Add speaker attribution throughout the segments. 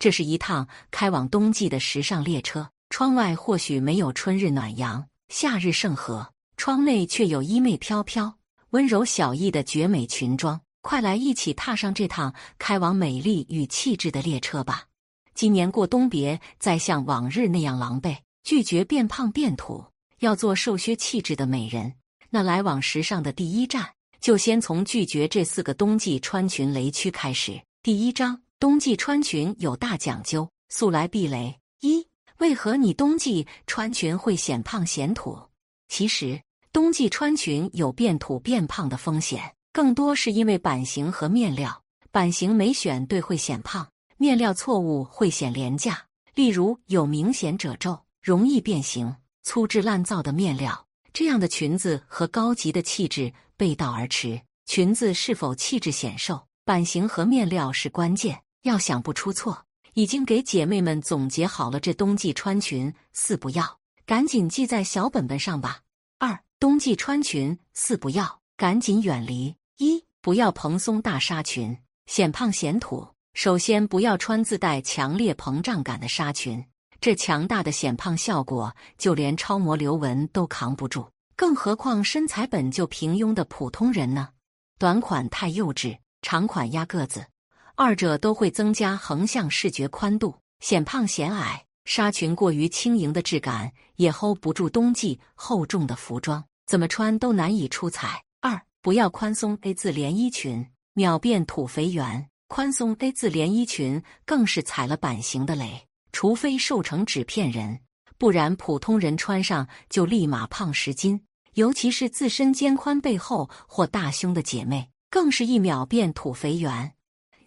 Speaker 1: 这是一趟开往冬季的时尚列车。窗外或许没有春日暖阳，夏日盛和，窗内却有衣袂飘飘、温柔小意的绝美裙装。快来一起踏上这趟开往美丽与气质的列车吧！今年过冬，别再像往日那样狼狈，拒绝变胖变土，要做瘦削气质的美人。那来往时尚的第一站，就先从拒绝这四个冬季穿裙雷区开始。第一章。冬季穿裙有大讲究，速来避雷。一、为何你冬季穿裙会显胖显土？其实，冬季穿裙有变土变胖的风险，更多是因为版型和面料。版型没选对会显胖，面料错误会显廉价。例如，有明显褶皱、容易变形、粗制滥造的面料，这样的裙子和高级的气质背道而驰。裙子是否气质显瘦，版型和面料是关键。要想不出错，已经给姐妹们总结好了这冬季穿裙四不要，赶紧记在小本本上吧。二、冬季穿裙四不要，赶紧远离。一、不要蓬松大纱裙，显胖显土。首先，不要穿自带强烈膨胀感的纱裙，这强大的显胖效果，就连超模刘雯都扛不住，更何况身材本就平庸的普通人呢？短款太幼稚，长款压个子。二者都会增加横向视觉宽度，显胖显矮。纱裙过于轻盈的质感也 hold 不住冬季厚重的服装，怎么穿都难以出彩。二，不要宽松 A 字连衣裙，秒变土肥圆。宽松 A 字连衣裙更是踩了版型的雷，除非瘦成纸片人，不然普通人穿上就立马胖十斤。尤其是自身肩宽背厚或大胸的姐妹，更是一秒变土肥圆。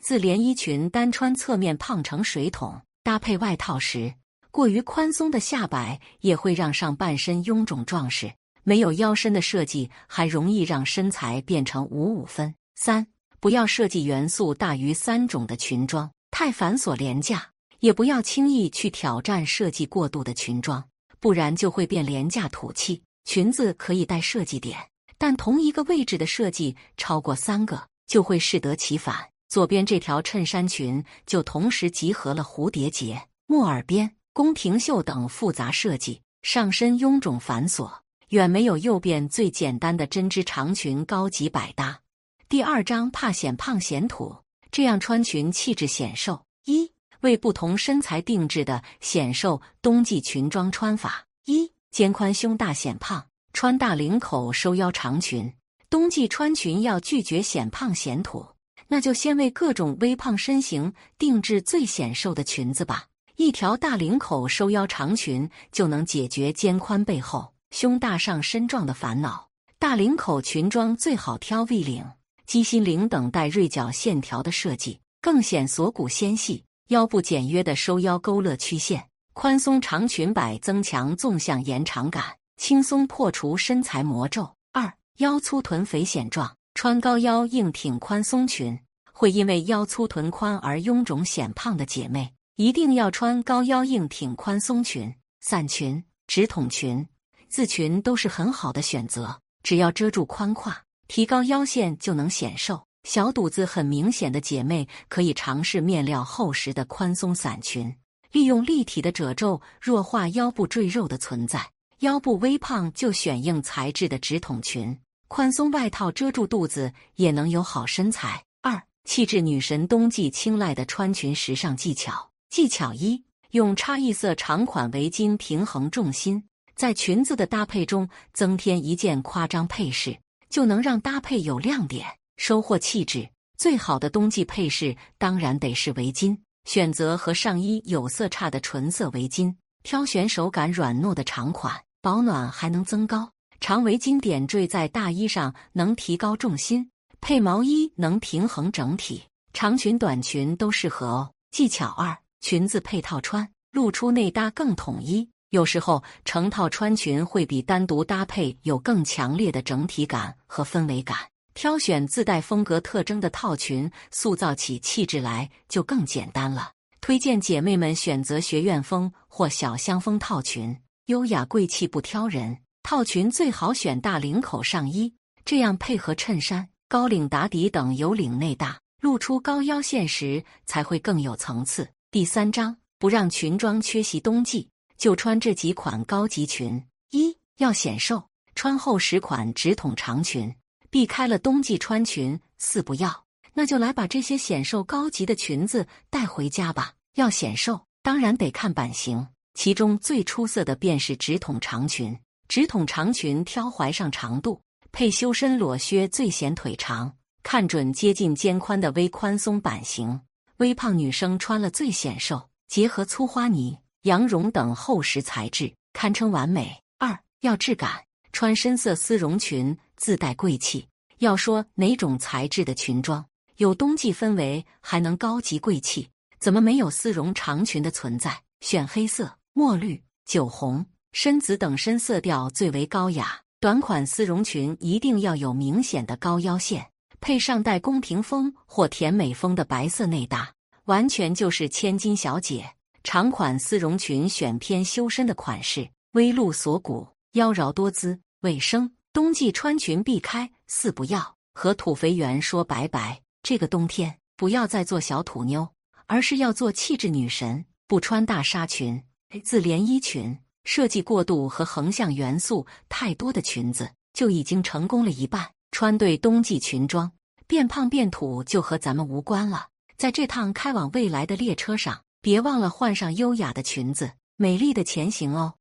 Speaker 1: 自连衣裙单穿侧面胖成水桶，搭配外套时，过于宽松的下摆也会让上半身臃肿壮实。没有腰身的设计，还容易让身材变成五五分。三，不要设计元素大于三种的裙装，太繁琐廉价；也不要轻易去挑战设计过度的裙装，不然就会变廉价土气。裙子可以带设计点，但同一个位置的设计超过三个，就会适得其反。左边这条衬衫裙就同时集合了蝴蝶结、木耳边、宫廷袖等复杂设计，上身臃肿繁琐，远没有右边最简单的针织长裙高级百搭。第二张怕显胖显土，这样穿裙气质显瘦。一为不同身材定制的显瘦冬季裙装穿法：一肩宽胸大显胖，穿大领口收腰长裙。冬季穿裙要拒绝显胖显土。那就先为各种微胖身形定制最显瘦的裙子吧。一条大领口收腰长裙就能解决肩宽背厚、胸大上身壮的烦恼。大领口裙装最好挑 V 领、鸡心领等带锐角线条的设计，更显锁骨纤细；腰部简约的收腰勾勒曲线，宽松长裙摆增强纵向延长感，轻松破除身材魔咒。二腰粗臀肥显壮。穿高腰硬挺宽松裙，会因为腰粗臀宽而臃肿显胖的姐妹，一定要穿高腰硬挺宽松裙、伞裙、直筒裙、字裙都是很好的选择。只要遮住宽胯，提高腰线就能显瘦。小肚子很明显的姐妹可以尝试面料厚实的宽松伞裙，利用立体的褶皱弱化腰部赘肉的存在。腰部微胖就选硬材质的直筒裙。宽松外套遮住肚子也能有好身材。二、气质女神冬季青睐的穿裙时尚技巧。技巧一：用差异色长款围巾平衡重心，在裙子的搭配中增添一件夸张配饰，就能让搭配有亮点，收获气质。最好的冬季配饰当然得是围巾，选择和上衣有色差的纯色围巾，挑选手感软糯的长款，保暖还能增高。长围巾点缀在大衣上，能提高重心；配毛衣能平衡整体。长裙、短裙都适合哦。技巧二：裙子配套穿，露出内搭更统一。有时候成套穿裙会比单独搭配有更强烈的整体感和氛围感。挑选自带风格特征的套裙，塑造起气质来就更简单了。推荐姐妹们选择学院风或小香风套裙，优雅贵气不挑人。套裙最好选大领口上衣，这样配合衬衫、高领打底等有领内搭，露出高腰线时才会更有层次。第三章不让裙装缺席冬季，就穿这几款高级裙。一要显瘦，穿厚实款直筒长裙，避开了冬季穿裙。四不要，那就来把这些显瘦高级的裙子带回家吧。要显瘦，当然得看版型，其中最出色的便是直筒长裙。直筒长裙挑怀上长度，配修身裸靴最显腿长，看准接近肩宽的微宽松版型。微胖女生穿了最显瘦，结合粗花呢、羊绒等厚实材质，堪称完美。二要质感，穿深色丝绒裙自带贵气。要说哪种材质的裙装有冬季氛围，还能高级贵气，怎么没有丝绒长裙的存在？选黑色、墨绿、酒红、深紫等深色调最为高雅。短款丝绒裙一定要有明显的高腰线。配上带宫廷风或甜美风的白色内搭，完全就是千金小姐。长款丝绒裙选偏修身的款式，微露锁骨，妖娆多姿。卫生，冬季穿裙避开。四不要和土肥圆说拜拜。这个冬天不要再做小土妞，而是要做气质女神。不穿大纱裙、自连衣裙，设计过度和横向元素太多的裙子，就已经成功了一半。穿对冬季裙装，变胖变土就和咱们无关了。在这趟开往未来的列车上，别忘了换上优雅的裙子，美丽的前行哦。